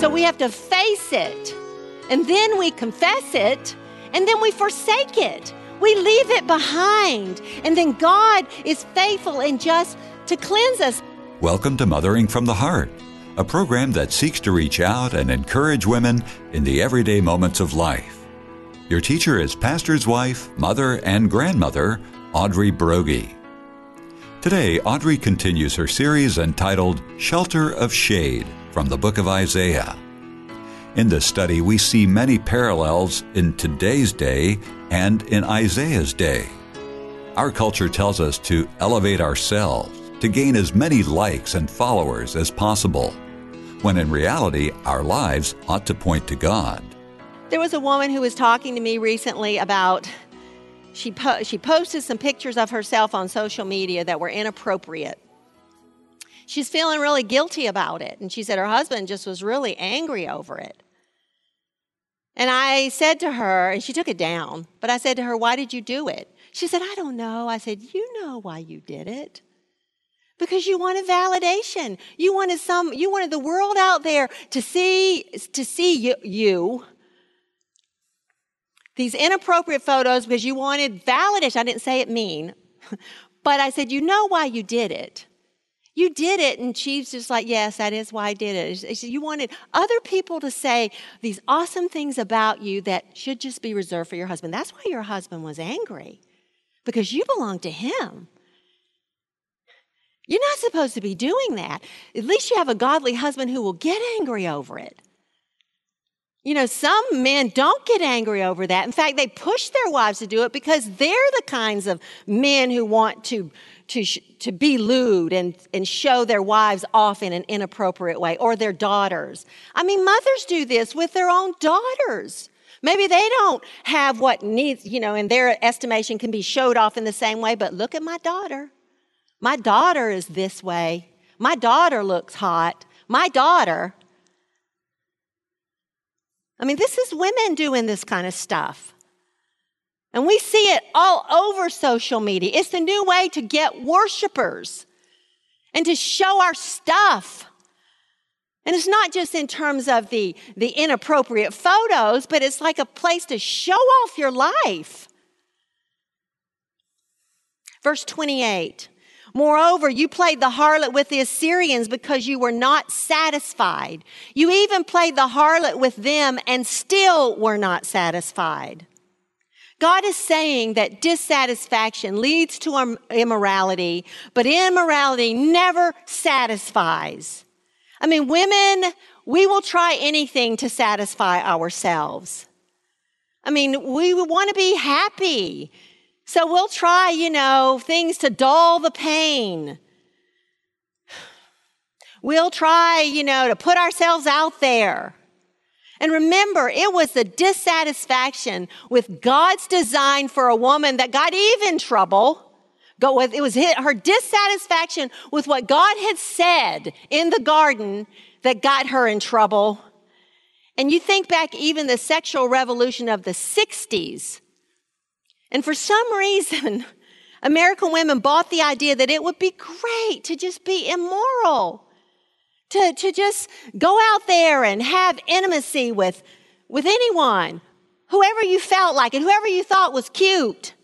So we have to face it, and then we confess it, and then we forsake it. We leave it behind, and then God is faithful and just to cleanse us. Welcome to Mothering from the Heart, a program that seeks to reach out and encourage women in the everyday moments of life. Your teacher is pastor's wife, mother, and grandmother, Audrey Broggi. Today, Audrey continues her series entitled Shelter of Shade from the book of Isaiah. In this study, we see many parallels in today's day and in Isaiah's day. Our culture tells us to elevate ourselves, to gain as many likes and followers as possible, when in reality, our lives ought to point to God. There was a woman who was talking to me recently about she po- she posted some pictures of herself on social media that were inappropriate. She's feeling really guilty about it, and she said her husband just was really angry over it. And I said to her, and she took it down, but I said to her, Why did you do it? She said, I don't know. I said, You know why you did it. Because you wanted validation. You wanted some, you wanted the world out there to see, to see you, you these inappropriate photos because you wanted validation. I didn't say it mean, but I said, You know why you did it. You did it. And she's just like, Yes, that is why I did it. You wanted other people to say these awesome things about you that should just be reserved for your husband. That's why your husband was angry because you belong to him. You're not supposed to be doing that. At least you have a godly husband who will get angry over it. You know, some men don't get angry over that. In fact, they push their wives to do it because they're the kinds of men who want to, to, to be lewd and, and show their wives off in an inappropriate way or their daughters. I mean, mothers do this with their own daughters. Maybe they don't have what needs, you know, in their estimation can be showed off in the same way, but look at my daughter. My daughter is this way. My daughter looks hot. My daughter. I mean, this is women doing this kind of stuff. And we see it all over social media. It's the new way to get worshipers and to show our stuff. And it's not just in terms of the, the inappropriate photos, but it's like a place to show off your life. Verse 28 Moreover, you played the harlot with the Assyrians because you were not satisfied. You even played the harlot with them and still were not satisfied. God is saying that dissatisfaction leads to immorality, but immorality never satisfies. I mean, women, we will try anything to satisfy ourselves. I mean, we want to be happy. So we'll try, you know, things to dull the pain. We'll try, you know, to put ourselves out there. And remember, it was the dissatisfaction with God's design for a woman that got Eve in trouble. It was her dissatisfaction with what God had said in the garden that got her in trouble. And you think back even the sexual revolution of the 60s and for some reason, American women bought the idea that it would be great to just be immoral, to, to just go out there and have intimacy with, with anyone, whoever you felt like and whoever you thought was cute.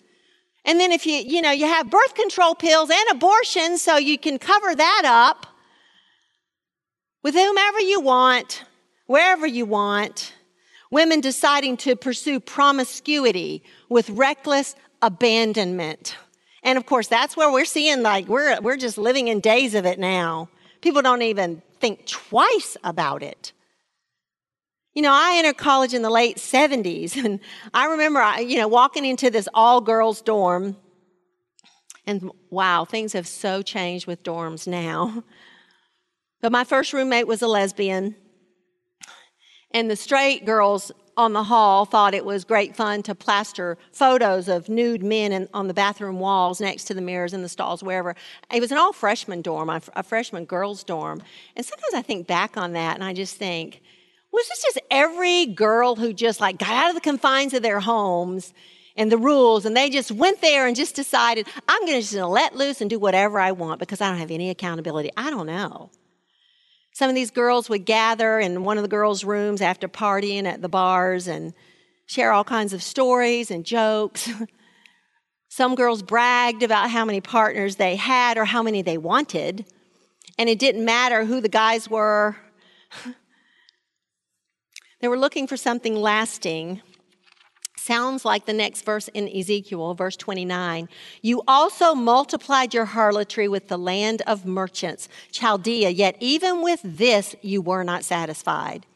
And then if you, you know, you have birth control pills and abortion so you can cover that up with whomever you want, wherever you want. Women deciding to pursue promiscuity with reckless abandonment. And of course, that's where we're seeing like we're, we're just living in days of it now. People don't even think twice about it. You know, I entered college in the late 70s, and I remember, you know, walking into this all girls dorm. And wow, things have so changed with dorms now. But my first roommate was a lesbian. And the straight girls on the hall thought it was great fun to plaster photos of nude men in, on the bathroom walls next to the mirrors in the stalls, wherever. It was an all freshman dorm, a, a freshman girls' dorm. And sometimes I think back on that and I just think, was this just every girl who just like got out of the confines of their homes and the rules and they just went there and just decided, I'm going to just let loose and do whatever I want because I don't have any accountability? I don't know. Some of these girls would gather in one of the girls' rooms after partying at the bars and share all kinds of stories and jokes. Some girls bragged about how many partners they had or how many they wanted, and it didn't matter who the guys were. they were looking for something lasting. Sounds like the next verse in Ezekiel, verse 29. You also multiplied your harlotry with the land of merchants, Chaldea, yet even with this you were not satisfied.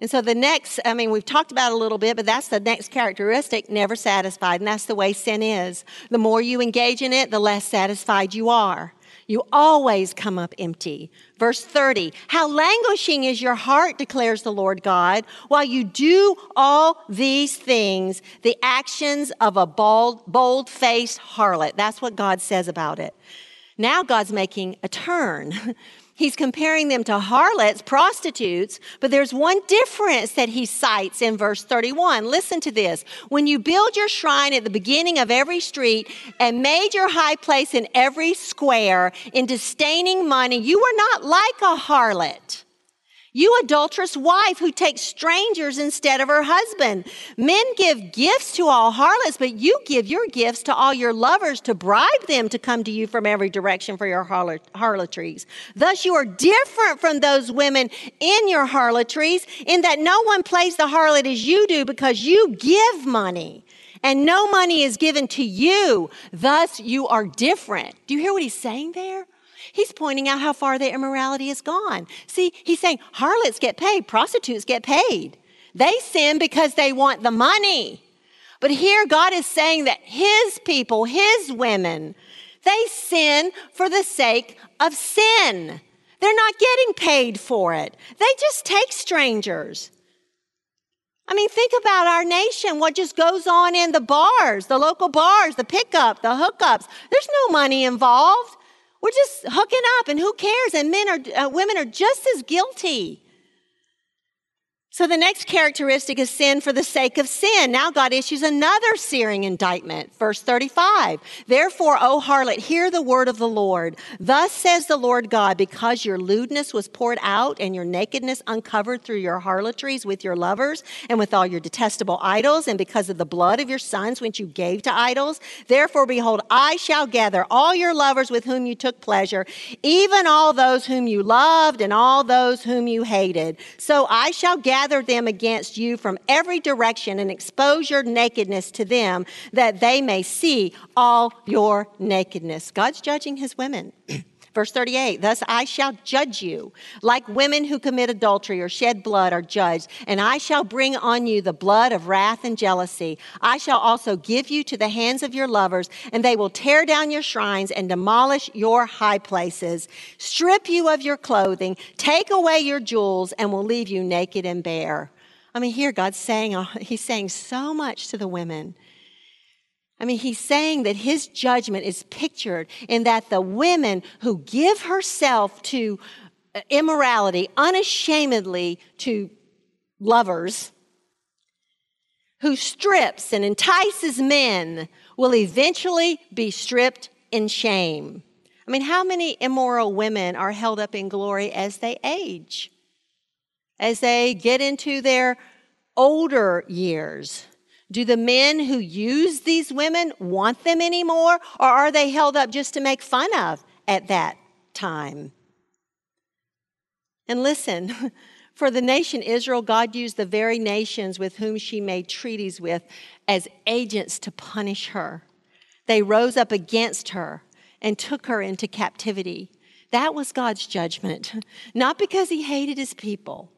And so the next, I mean, we've talked about a little bit, but that's the next characteristic, never satisfied. And that's the way sin is. The more you engage in it, the less satisfied you are. You always come up empty. Verse 30, how languishing is your heart, declares the Lord God, while you do all these things, the actions of a bold, bold faced harlot. That's what God says about it. Now God's making a turn. He's comparing them to harlots, prostitutes, but there's one difference that he cites in verse 31. Listen to this. When you build your shrine at the beginning of every street and made your high place in every square in disdaining money, you were not like a harlot. You adulterous wife who takes strangers instead of her husband. Men give gifts to all harlots, but you give your gifts to all your lovers to bribe them to come to you from every direction for your harlotries. Thus you are different from those women in your harlotries in that no one plays the harlot as you do because you give money and no money is given to you. Thus you are different. Do you hear what he's saying there? He's pointing out how far their immorality has gone. See, he's saying harlots get paid, prostitutes get paid. They sin because they want the money. But here God is saying that his people, his women, they sin for the sake of sin. They're not getting paid for it. They just take strangers. I mean, think about our nation, what just goes on in the bars, the local bars, the pickup, the hookups. There's no money involved. We're just hooking up, and who cares? And men are, uh, women are just as guilty. So the next characteristic is sin for the sake of sin. Now God issues another searing indictment. Verse 35. Therefore, O harlot, hear the word of the Lord. Thus says the Lord God, because your lewdness was poured out and your nakedness uncovered through your harlotries with your lovers and with all your detestable idols and because of the blood of your sons which you gave to idols. Therefore, behold, I shall gather all your lovers with whom you took pleasure, even all those whom you loved and all those whom you hated. So I shall gather gather them against you from every direction and expose your nakedness to them that they may see all your nakedness. God's judging his women. Verse 38, thus I shall judge you like women who commit adultery or shed blood are judged, and I shall bring on you the blood of wrath and jealousy. I shall also give you to the hands of your lovers, and they will tear down your shrines and demolish your high places, strip you of your clothing, take away your jewels, and will leave you naked and bare. I mean, here God's saying, uh, He's saying so much to the women. I mean, he's saying that his judgment is pictured in that the women who give herself to uh, immorality unashamedly to lovers, who strips and entices men, will eventually be stripped in shame. I mean, how many immoral women are held up in glory as they age, as they get into their older years? Do the men who use these women want them anymore, or are they held up just to make fun of at that time? And listen, for the nation Israel, God used the very nations with whom she made treaties with as agents to punish her. They rose up against her and took her into captivity. That was God's judgment, not because he hated his people,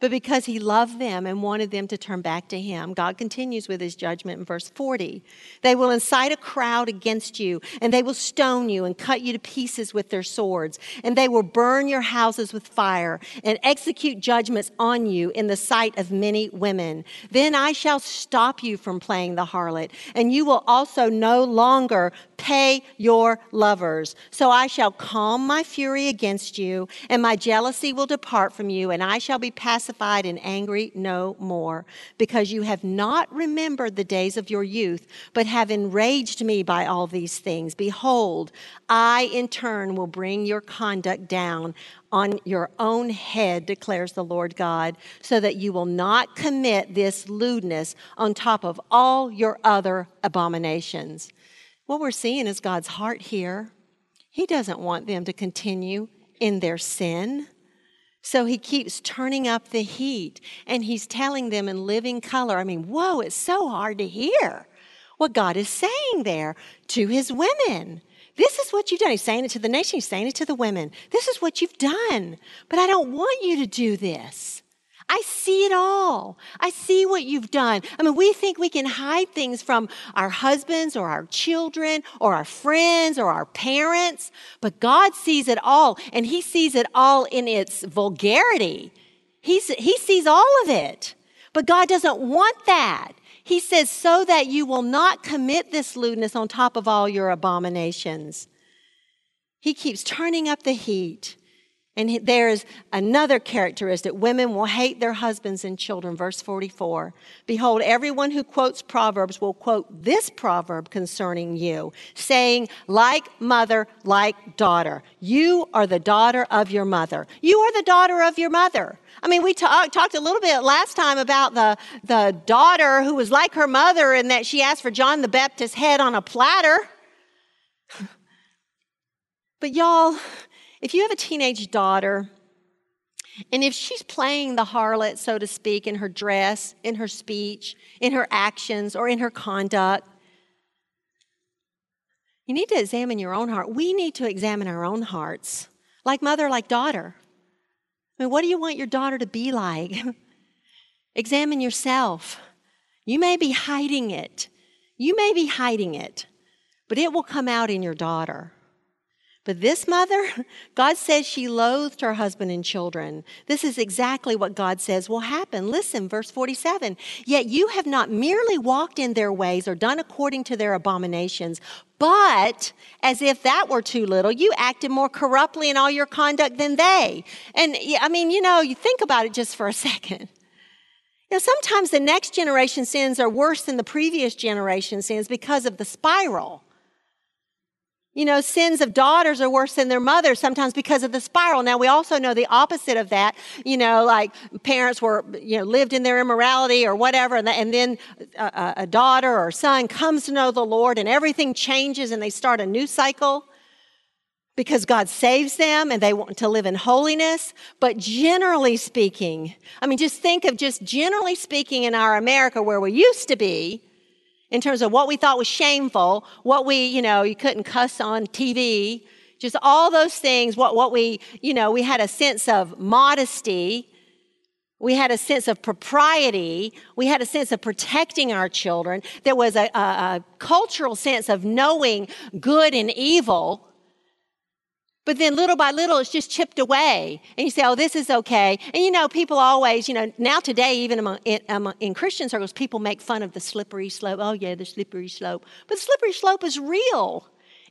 but because he loved them and wanted them to turn back to him. God continues with his judgment in verse 40. They will incite a crowd against you, and they will stone you and cut you to pieces with their swords, and they will burn your houses with fire and execute judgments on you in the sight of many women. Then I shall stop you from playing the harlot, and you will also no longer pay your lovers. So I shall calm my fury against you, and my jealousy will depart from you, and I shall be pacified pacified and angry no more, because you have not remembered the days of your youth, but have enraged me by all these things. Behold, I in turn will bring your conduct down on your own head, declares the Lord God, so that you will not commit this lewdness on top of all your other abominations. What we're seeing is God's heart here. He doesn't want them to continue in their sin. So he keeps turning up the heat and he's telling them in living color. I mean, whoa, it's so hard to hear what God is saying there to his women. This is what you've done. He's saying it to the nation, he's saying it to the women. This is what you've done. But I don't want you to do this. I see it all. I see what you've done. I mean, we think we can hide things from our husbands or our children or our friends or our parents, but God sees it all, and He sees it all in its vulgarity. He's, he sees all of it. But God doesn't want that. He says, so that you will not commit this lewdness on top of all your abominations. He keeps turning up the heat. And there's another characteristic. Women will hate their husbands and children. Verse 44. Behold, everyone who quotes Proverbs will quote this proverb concerning you, saying, like mother, like daughter. You are the daughter of your mother. You are the daughter of your mother. I mean, we talk, talked a little bit last time about the, the daughter who was like her mother and that she asked for John the Baptist's head on a platter. But y'all, if you have a teenage daughter, and if she's playing the harlot, so to speak, in her dress, in her speech, in her actions, or in her conduct, you need to examine your own heart. We need to examine our own hearts, like mother, like daughter. I mean, what do you want your daughter to be like? examine yourself. You may be hiding it. You may be hiding it, but it will come out in your daughter. But this mother, God says she loathed her husband and children. This is exactly what God says will happen. Listen, verse 47. Yet you have not merely walked in their ways or done according to their abominations, but as if that were too little, you acted more corruptly in all your conduct than they. And I mean, you know, you think about it just for a second. You know, sometimes the next generation sins are worse than the previous generation sins because of the spiral. You know, sins of daughters are worse than their mothers sometimes because of the spiral. Now, we also know the opposite of that. You know, like parents were, you know, lived in their immorality or whatever, and, and then a, a daughter or son comes to know the Lord and everything changes and they start a new cycle because God saves them and they want to live in holiness. But generally speaking, I mean, just think of just generally speaking in our America where we used to be, in terms of what we thought was shameful, what we, you know, you couldn't cuss on TV, just all those things, what, what we, you know, we had a sense of modesty. We had a sense of propriety. We had a sense of protecting our children. There was a, a, a cultural sense of knowing good and evil. But then little by little, it's just chipped away. And you say, oh, this is okay. And you know, people always, you know, now today, even among, in, among, in Christian circles, people make fun of the slippery slope. Oh, yeah, the slippery slope. But the slippery slope is real.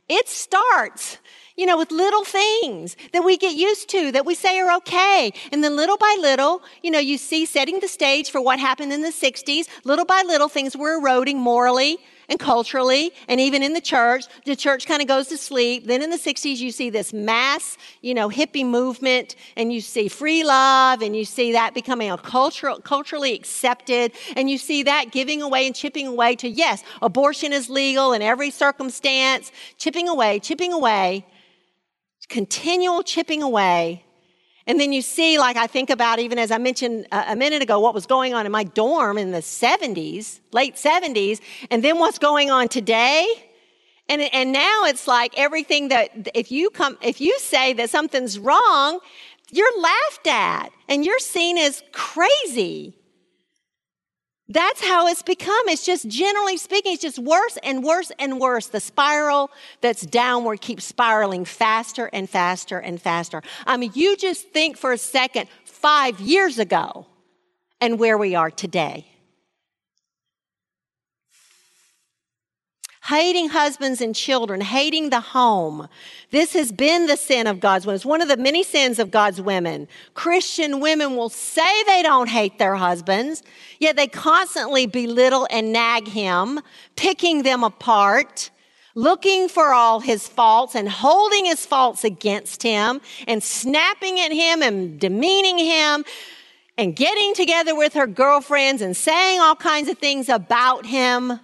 It starts, you know, with little things that we get used to, that we say are okay. And then little by little, you know, you see setting the stage for what happened in the 60s. Little by little, things were eroding morally and culturally and even in the church. The church kind of goes to sleep. Then in the 60s, you see this mass, you know, hippie movement and you see free love and you see that becoming a cultural, culturally accepted and you see that giving away and chipping away to, yes, abortion is legal in every circumstance, chipping away, chipping away, continual chipping away and then you see, like I think about, even as I mentioned uh, a minute ago, what was going on in my dorm in the 70s, late 70s, and then what's going on today. And, and now it's like everything that if you come, if you say that something's wrong, you're laughed at and you're seen as crazy. That's how it's become. It's just generally speaking, it's just worse and worse and worse. The spiral that's downward keeps spiraling faster and faster and faster. I mean, you just think for a second, five years ago and where we are today. Hating husbands and children, hating the home. This has been the sin of God's women. It's one of the many sins of God's women. Christian women will say they don't hate their husbands, yet they constantly belittle and nag him, picking them apart looking for all his faults and holding his faults against him and snapping at him and demeaning him and getting together with her girlfriends and saying all kinds of things about him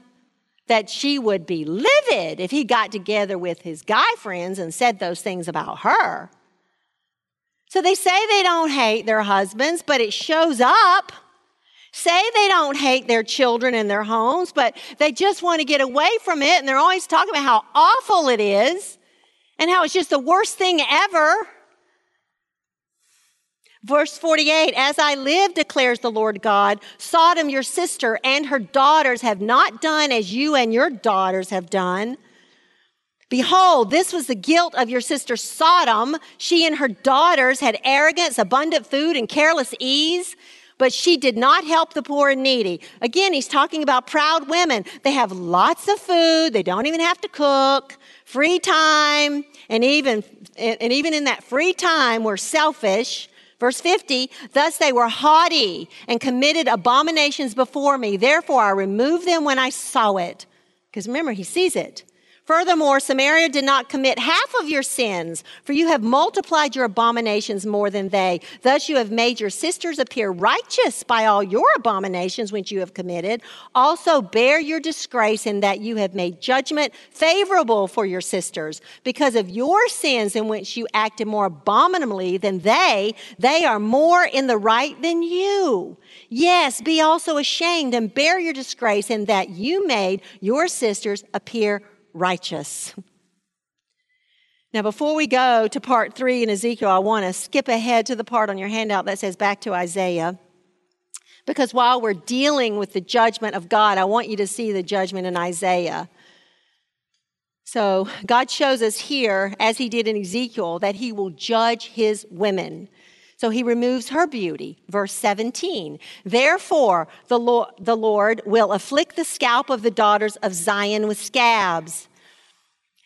that she would be livid if he got together with his guy friends and said those things about her. So they say they don't hate their husbands, but it shows up. Say they don't hate their children and their homes, but they just want to get away from it and they're always talking about how awful it is and how it's just the worst thing ever. Verse 48 As I live, declares the Lord God, Sodom, your sister, and her daughters have not done as you and your daughters have done. Behold, this was the guilt of your sister Sodom. She and her daughters had arrogance, abundant food, and careless ease, but she did not help the poor and needy. Again, he's talking about proud women. They have lots of food, they don't even have to cook, free time, and even, and even in that free time, we're selfish. Verse 50, thus they were haughty and committed abominations before me. Therefore I removed them when I saw it. Because remember, he sees it. Furthermore, Samaria did not commit half of your sins, for you have multiplied your abominations more than they. Thus you have made your sisters appear righteous by all your abominations which you have committed. Also bear your disgrace in that you have made judgment favorable for your sisters. Because of your sins in which you acted more abominably than they, they are more in the right than you. Yes, be also ashamed and bear your disgrace in that you made your sisters appear righteous. Now, before we go to part three in Ezekiel, I want to skip ahead to the part on your handout that says back to Isaiah. Because while we're dealing with the judgment of God, I want you to see the judgment in Isaiah. So, God shows us here, as He did in Ezekiel, that He will judge His women. So he removes her beauty. Verse 17. Therefore, the Lord, the Lord will afflict the scalp of the daughters of Zion with scabs,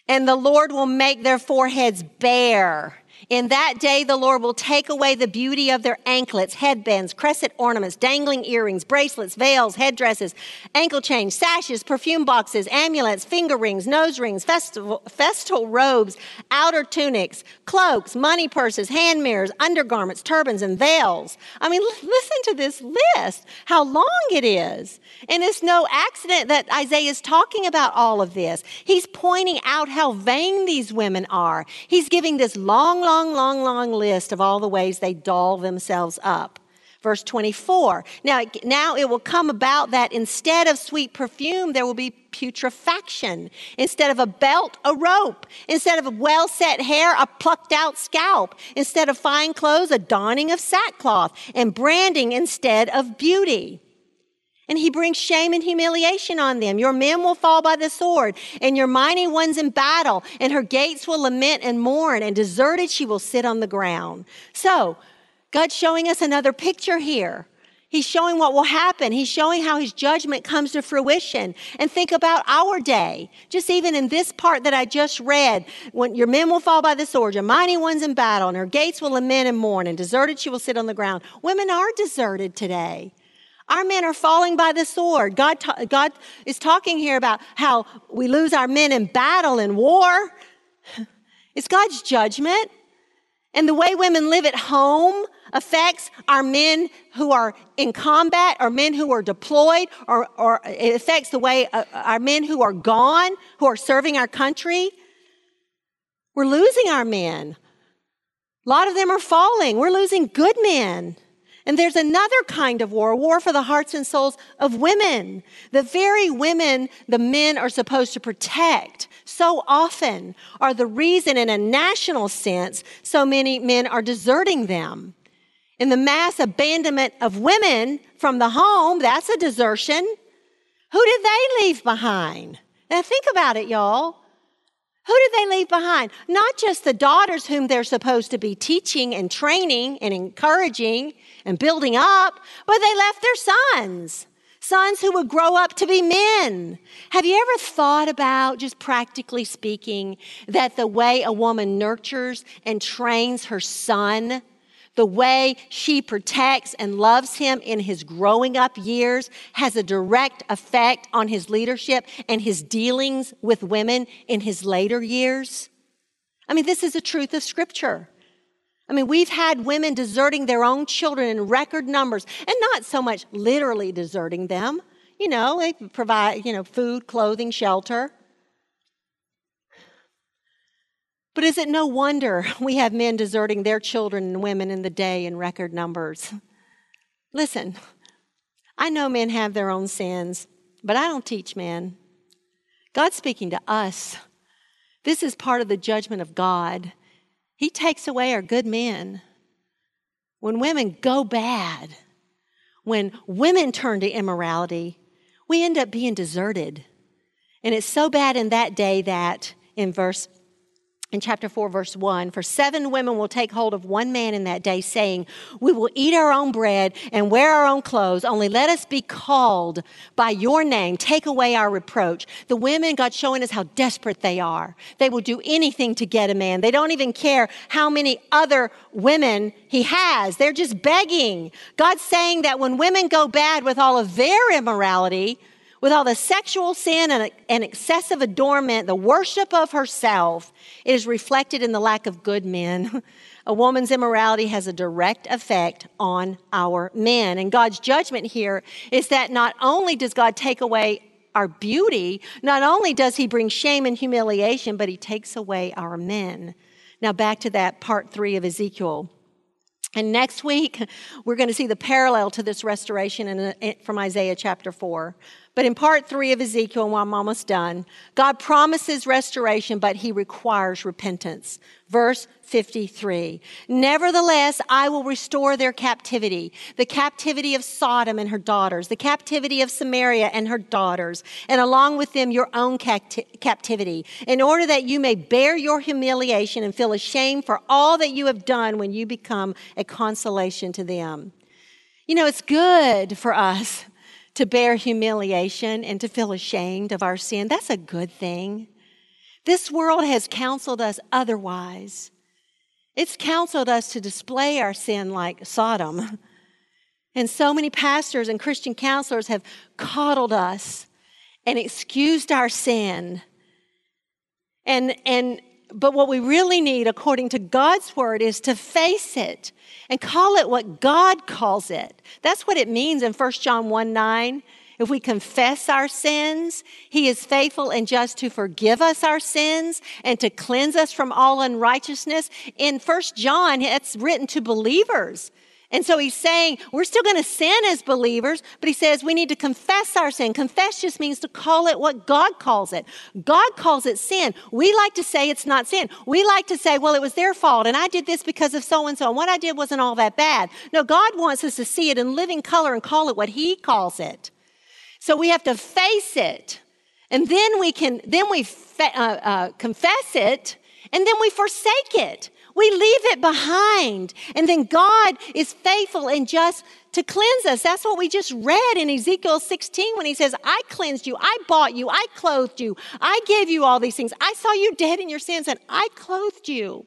and the Lord will make their foreheads bare in that day, the Lord will take away the beauty of their anklets, headbands, crescent ornaments, dangling earrings, bracelets, veils, headdresses, ankle chains, sashes, perfume boxes, amulets, finger rings, nose rings, festival, festal robes, outer tunics, cloaks, money purses, hand mirrors, undergarments, turbans, and veils. I mean, listen to this list, how long it is. And it's no accident that Isaiah is talking about all of this. He's pointing out how vain these women are. He's giving this long, long long, long, list of all the ways they doll themselves up. Verse 24. Now, now it will come about that instead of sweet perfume, there will be putrefaction. Instead of a belt, a rope. Instead of well set hair, a plucked out scalp. Instead of fine clothes, a donning of sackcloth. And branding instead of beauty and he brings shame and humiliation on them. Your men will fall by the sword, and your mighty ones in battle, and her gates will lament and mourn, and deserted she will sit on the ground. So, God's showing us another picture here. He's showing what will happen. He's showing how his judgment comes to fruition. And think about our day. Just even in this part that I just read, when your men will fall by the sword, your mighty ones in battle, and her gates will lament and mourn, and deserted she will sit on the ground. Women are deserted today. Our men are falling by the sword. God, ta- God is talking here about how we lose our men in battle and war. It's God's judgment. And the way women live at home affects our men who are in combat or men who are deployed, or, or it affects the way uh, our men who are gone, who are serving our country. We're losing our men. A lot of them are falling. We're losing good men. And there's another kind of war, war for the hearts and souls of women. The very women the men are supposed to protect so often are the reason, in a national sense, so many men are deserting them. In the mass abandonment of women from the home, that's a desertion. Who did they leave behind? Now think about it, y'all. Who did they leave behind? Not just the daughters whom they're supposed to be teaching and training and encouraging and building up, but they left their sons. Sons who would grow up to be men. Have you ever thought about, just practically speaking, that the way a woman nurtures and trains her son, the way she protects and loves him in his growing up years has a direct effect on his leadership and his dealings with women in his later years? I mean, this is the truth of scripture. I mean, we've had women deserting their own children in record numbers, and not so much literally deserting them. You know, they provide, you know, food, clothing, shelter. But is it no wonder we have men deserting their children and women in the day in record numbers? Listen, I know men have their own sins, but I don't teach men. God's speaking to us. This is part of the judgment of God. He takes away our good men. When women go bad, when women turn to immorality, we end up being deserted. And it's so bad in that day that in verse in chapter 4, verse 1 For seven women will take hold of one man in that day, saying, We will eat our own bread and wear our own clothes, only let us be called by your name. Take away our reproach. The women, God's showing us how desperate they are. They will do anything to get a man. They don't even care how many other women he has. They're just begging. God's saying that when women go bad with all of their immorality, with all the sexual sin and, and, excessive adornment, the worship of herself, it is reflected in the lack of good men. A woman's immorality has a direct effect on our men. And God's judgment here is that not only does God take away our beauty, not only does he bring shame and humiliation, but he takes away our men. Now, back to that part three of Ezekiel. And next week, we're going to see the parallel to this restoration in, from Isaiah chapter 4. But in part three of Ezekiel, while I'm almost done, God promises restoration, but he requires repentance. Verse 53. Nevertheless, I will restore their captivity, the captivity of Sodom and her daughters, the captivity of Samaria and her daughters, and along with them your own capti- captivity, in order that you may bear your humiliation and feel ashamed for all that you have done when you become a consolation to them. You know, it's good for us to bear humiliation and to feel ashamed of our sin. That's a good thing. This world has counseled us otherwise. It's counseled us to display our sin like Sodom. And so many pastors and Christian counselors have coddled us and excused our sin. And, and but what we really need, according to God's word, is to face it and call it what God calls it. That's what it means in 1 John 1 9. If we confess our sins, He is faithful and just to forgive us our sins and to cleanse us from all unrighteousness. In 1 John, it's written to believers. And so he's saying we're still going to sin as believers, but he says we need to confess our sin. Confess just means to call it what God calls it. God calls it sin. We like to say it's not sin. We like to say, well, it was their fault and I did this because of so and so and what I did wasn't all that bad. No, God wants us to see it in living color and call it what he calls it. So we have to face it. And then we can, then we uh, uh, confess it and then we forsake it. We leave it behind. And then God is faithful and just to cleanse us. That's what we just read in Ezekiel 16 when he says, I cleansed you, I bought you, I clothed you, I gave you all these things. I saw you dead in your sins and I clothed you.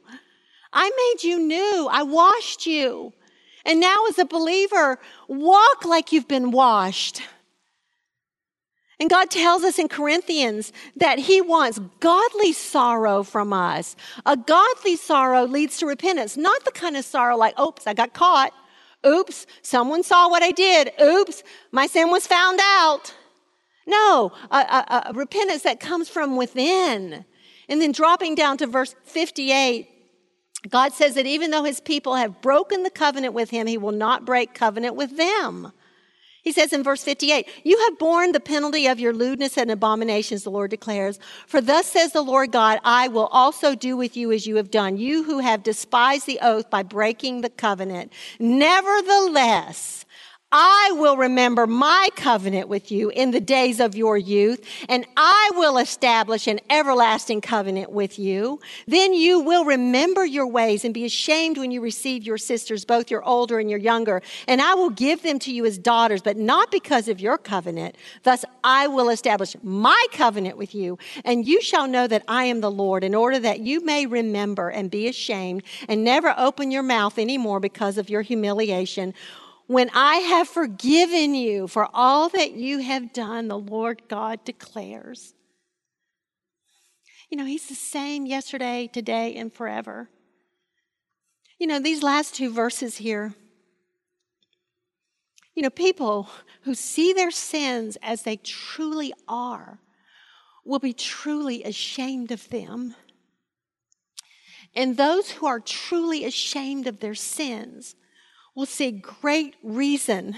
I made you new, I washed you. And now, as a believer, walk like you've been washed. And God tells us in Corinthians that He wants godly sorrow from us. A godly sorrow leads to repentance, not the kind of sorrow like, oops, I got caught. Oops, someone saw what I did. Oops, my sin was found out. No, a, a, a repentance that comes from within. And then dropping down to verse 58, God says that even though his people have broken the covenant with him, he will not break covenant with them. He says in verse 58, You have borne the penalty of your lewdness and abominations, the Lord declares. For thus says the Lord God, I will also do with you as you have done, you who have despised the oath by breaking the covenant. Nevertheless, I will remember my covenant with you in the days of your youth, and I will establish an everlasting covenant with you. Then you will remember your ways and be ashamed when you receive your sisters, both your older and your younger. And I will give them to you as daughters, but not because of your covenant. Thus I will establish my covenant with you, and you shall know that I am the Lord, in order that you may remember and be ashamed and never open your mouth anymore because of your humiliation when I have forgiven you for all that you have done, the Lord God declares. You know, He's the same yesterday, today, and forever. You know, these last two verses here, you know, people who see their sins as they truly are will be truly ashamed of them. And those who are truly ashamed of their sins will see great reason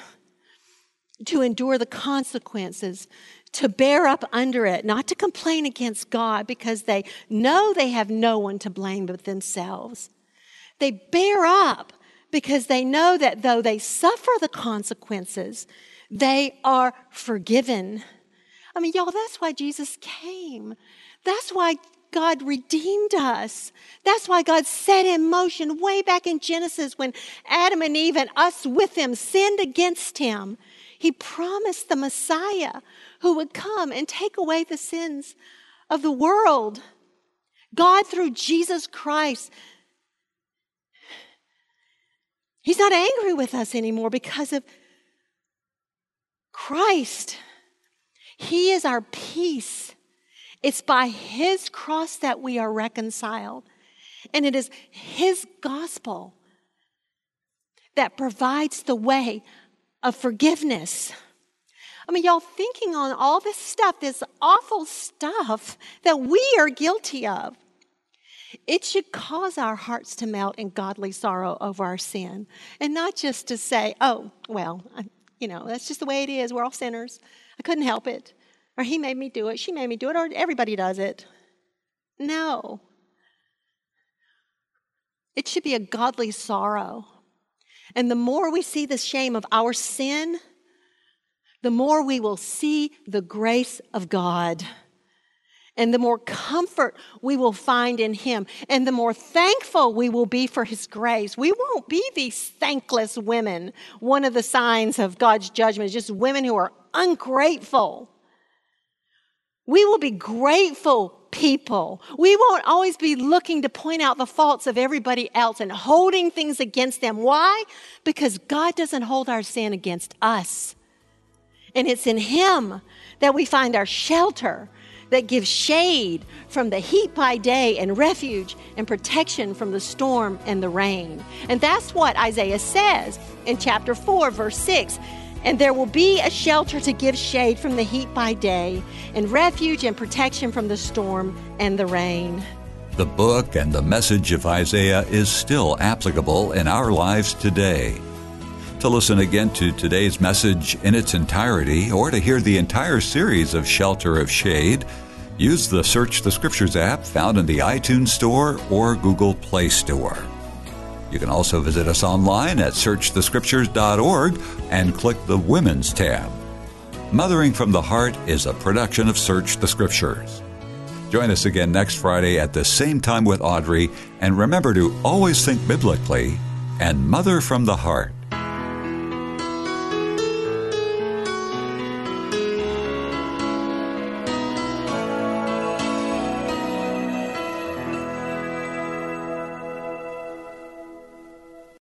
to endure the consequences, to bear up under it, not to complain against God because they know they have no one to blame but themselves. They bear up because they know that though they suffer the consequences, they are forgiven. I mean, y'all, that's why Jesus came. That's why God redeemed us. That's why God set in motion way back in Genesis when Adam and Eve and us with them sinned against him. He promised the Messiah who would come and take away the sins of the world. God, through Jesus Christ, He's not angry with us anymore because of Christ. He is our peace. It's by His cross that we are reconciled. And it is His gospel that provides the way of forgiveness. I mean, y'all thinking on all this stuff, this awful stuff that we are guilty of. It should cause our hearts to melt in godly sorrow over our sin. And not just to say, oh, well, I, you know, that's just the way it is. We're all sinners. I couldn't help it or he made me do it, she made me do it, or everybody does it. No. It should be a godly sorrow. And the more we see the shame of our sin, the more we will see the grace of God. And the more comfort we will find in Him, and the more thankful we will be for His grace. We won't be these thankless women. One of the signs of God's judgment is just women who are ungrateful. We will be grateful people. We won't always be looking to point out the faults of everybody else and holding things against them. Why? Because God doesn't hold our sin against us. And it's in Him that we find our shelter that gives shade from the heat by day and refuge and protection from the storm and the rain. And that's what Isaiah says in chapter 4, verse 6 and there will be a shelter to give shade from the heat by day, and refuge and protection from the storm and the rain. The book and the message of Isaiah is still applicable in our lives today. To listen again to today's message in its entirety, or to hear the entire series of Shelter of Shade, use the Search the Scriptures app found in the iTunes Store or Google Play Store. You can also visit us online at searchthescriptures.org and click the Women's tab. Mothering from the Heart is a production of Search the Scriptures. Join us again next Friday at the same time with Audrey, and remember to always think biblically and mother from the heart.